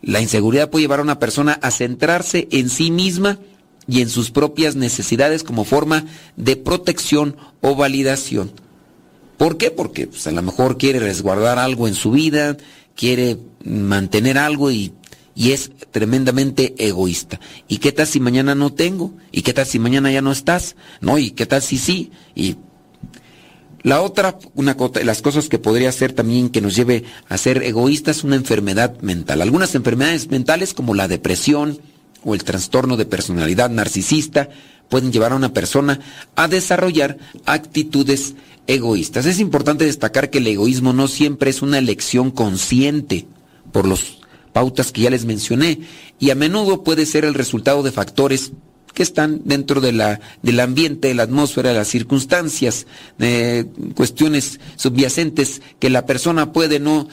La inseguridad puede llevar a una persona a centrarse en sí misma y en sus propias necesidades como forma de protección o validación. ¿Por qué? Porque pues, a lo mejor quiere resguardar algo en su vida, quiere mantener algo y, y es tremendamente egoísta. ¿Y qué tal si mañana no tengo? ¿Y qué tal si mañana ya no estás? ¿No? ¿Y qué tal si sí? Y la otra, una las cosas que podría ser también que nos lleve a ser egoístas, una enfermedad mental. Algunas enfermedades mentales como la depresión o el trastorno de personalidad narcisista pueden llevar a una persona a desarrollar actitudes egoístas. Es importante destacar que el egoísmo no siempre es una elección consciente por los pautas que ya les mencioné y a menudo puede ser el resultado de factores que están dentro de la, del ambiente, de la atmósfera, de las circunstancias, de cuestiones subyacentes que la persona puede no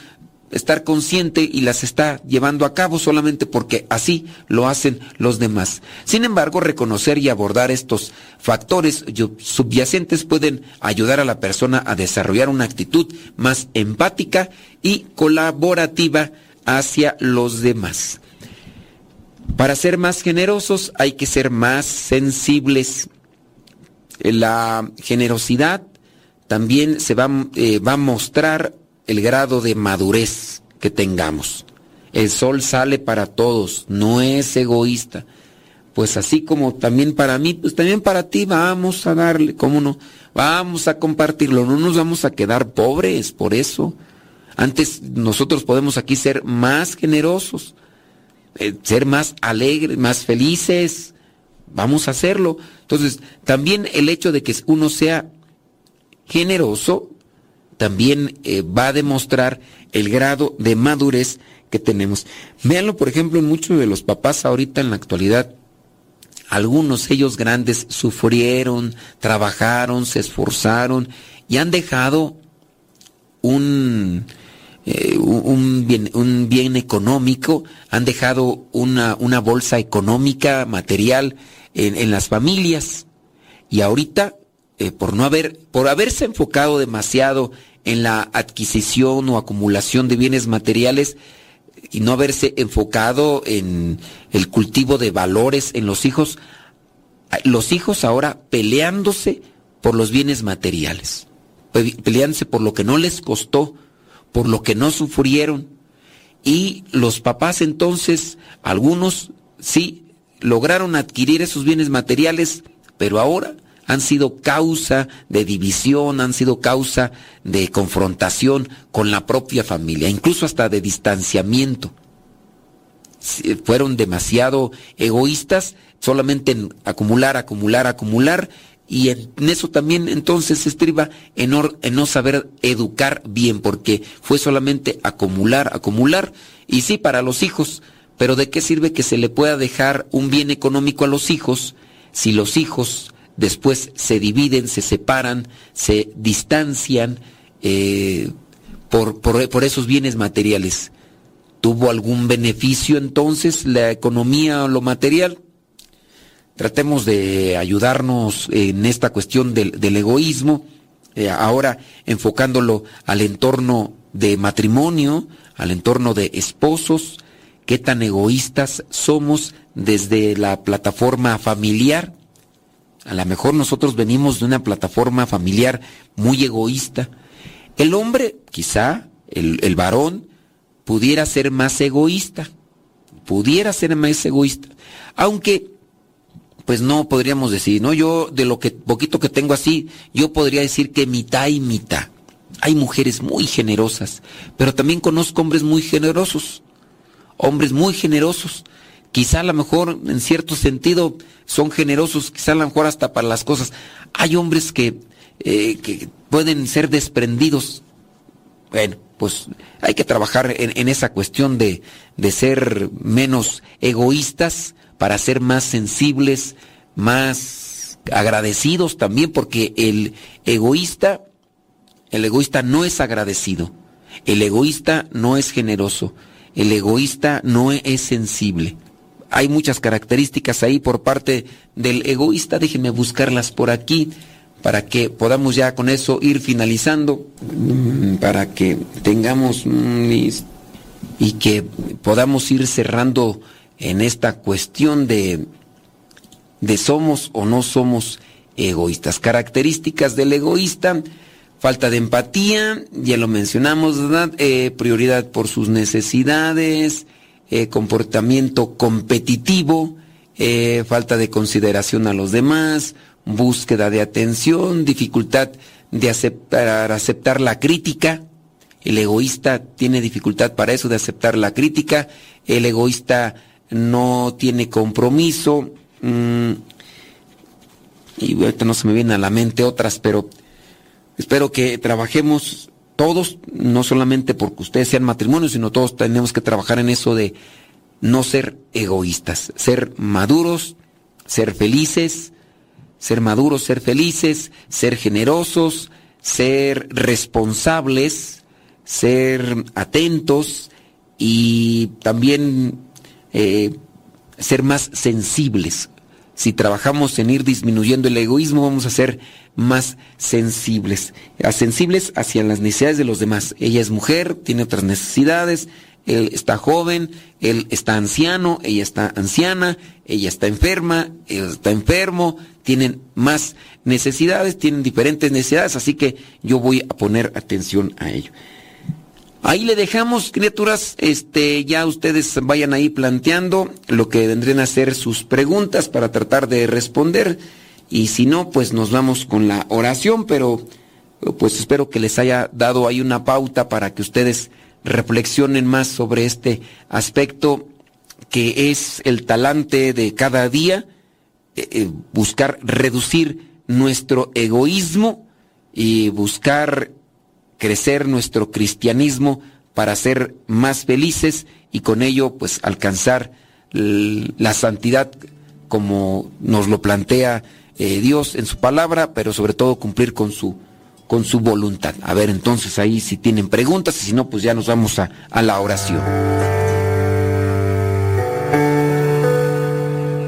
estar consciente y las está llevando a cabo solamente porque así lo hacen los demás. Sin embargo, reconocer y abordar estos factores subyacentes pueden ayudar a la persona a desarrollar una actitud más empática y colaborativa hacia los demás. Para ser más generosos hay que ser más sensibles. la generosidad también se va, eh, va a mostrar el grado de madurez que tengamos. El sol sale para todos, no es egoísta. Pues así como también para mí, pues también para ti vamos a darle, ¿cómo no? Vamos a compartirlo, no nos vamos a quedar pobres por eso. Antes nosotros podemos aquí ser más generosos, eh, ser más alegres, más felices. Vamos a hacerlo. Entonces, también el hecho de que uno sea generoso también eh, va a demostrar el grado de madurez que tenemos. Véanlo, por ejemplo, en muchos de los papás ahorita en la actualidad. Algunos, ellos grandes, sufrieron, trabajaron, se esforzaron y han dejado un, eh, un, bien, un bien económico, han dejado una, una bolsa económica, material en, las familias. Y ahorita, eh, por no haber, por haberse enfocado demasiado en la adquisición o acumulación de bienes materiales y no haberse enfocado en el cultivo de valores en los hijos, los hijos ahora peleándose por los bienes materiales, peleándose por lo que no les costó, por lo que no sufrieron. Y los papás entonces, algunos sí lograron adquirir esos bienes materiales, pero ahora han sido causa de división, han sido causa de confrontación con la propia familia, incluso hasta de distanciamiento. Fueron demasiado egoístas, solamente en acumular, acumular, acumular, y en eso también entonces estriba en, en, no saber educar bien, porque fue solamente acumular, acumular, y sí para los hijos, pero ¿de qué sirve que se le pueda dejar un bien económico a los hijos si los hijos después se dividen, se separan, se distancian eh, por, por, por esos bienes materiales? ¿Tuvo algún beneficio entonces la economía o lo material? Tratemos de ayudarnos en esta cuestión del, egoísmo, eh, ahora enfocándolo al entorno de matrimonio, al entorno de esposos, qué tan egoístas somos desde la plataforma familiar. A lo mejor nosotros venimos de una plataforma familiar muy egoísta. El hombre, quizá, el, el varón, pudiera ser más egoísta, pudiera ser más egoísta, aunque pues no podríamos decir, ¿no? Yo de lo que poquito que tengo así, yo podría decir que mitad y mitad. Hay mujeres muy generosas, pero también conozco hombres muy generosos. Hombres muy generosos. Quizá a lo mejor en cierto sentido son generosos, quizá a lo mejor hasta para las cosas. Hay hombres que, eh, que pueden ser desprendidos. Bueno, pues hay que trabajar en, en esa cuestión de, de ser menos egoístas para ser más sensibles, más agradecidos también, porque el egoísta, el egoísta no es agradecido, el egoísta no es generoso, el egoísta no es sensible. Hay muchas características ahí por parte del egoísta, déjenme buscarlas por aquí para que podamos ya con eso ir finalizando, mm, para que tengamos y que podamos ir cerrando en esta cuestión de, de somos o no somos egoístas. Características del egoísta, falta de empatía, ya lo mencionamos, ¿verdad? Eh, prioridad por sus necesidades, eh, comportamiento competitivo, eh, falta de consideración a los demás, búsqueda de atención, dificultad de aceptar, aceptar la crítica. El egoísta tiene dificultad para eso de aceptar la crítica. El egoísta no tiene compromiso. Mm, y ahorita no se me vienen a la mente otras, pero espero que trabajemos todos, no solamente porque ustedes sean matrimonios, sino todos tenemos que trabajar en eso de no ser egoístas, ser maduros, ser felices, ser maduros, ser felices, ser generosos, ser responsables, ser atentos y también eh, ser más sensibles. Si trabajamos en ir disminuyendo el egoísmo, vamos a ser más sensibles. sensibles hacia las necesidades de los demás. Ella es mujer, tiene otras necesidades, él está joven, él está anciano, ella está anciana, ella está enferma, él está enfermo, tienen más necesidades, tienen diferentes necesidades, así que yo voy a poner atención a ello. Ahí le dejamos, criaturas, este, ya ustedes vayan ahí planteando lo que vendrían a ser sus preguntas para tratar de responder. Y si no, pues nos vamos con la oración, pero pues espero que les haya dado ahí una pauta para que ustedes reflexionen más sobre este aspecto que es el talante de cada día, eh, eh, buscar reducir nuestro egoísmo y buscar crecer nuestro cristianismo para ser más felices y con ello pues alcanzar la santidad como nos lo plantea eh, Dios en su palabra, pero sobre todo cumplir con su con su voluntad. A ver, entonces ahí si tienen preguntas y si no, pues ya nos vamos a, a la oración.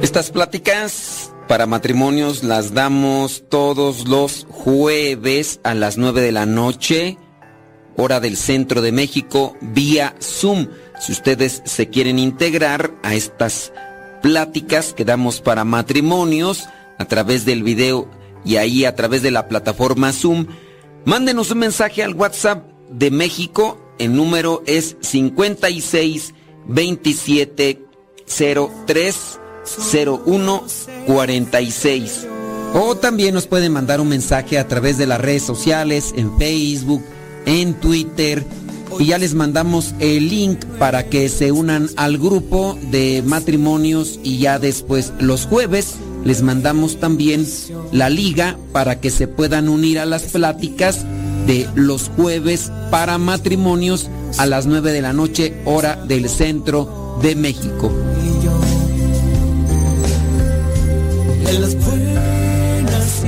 Estas pláticas para matrimonios las damos todos los jueves a las 9 de la noche, hora del centro de México, vía Zoom. Si ustedes se quieren integrar a estas pláticas que damos para matrimonios a través del video y ahí a través de la plataforma Zoom, mándenos un mensaje al WhatsApp de México. El número es 56 27 03 0146. O también nos pueden mandar un mensaje a través de las redes sociales, en Facebook, en Twitter. Y ya les mandamos el link para que se unan al grupo de matrimonios y ya después los jueves les mandamos también la liga para que se puedan unir a las pláticas de los jueves para matrimonios a las 9 de la noche hora del centro de México. En las buenas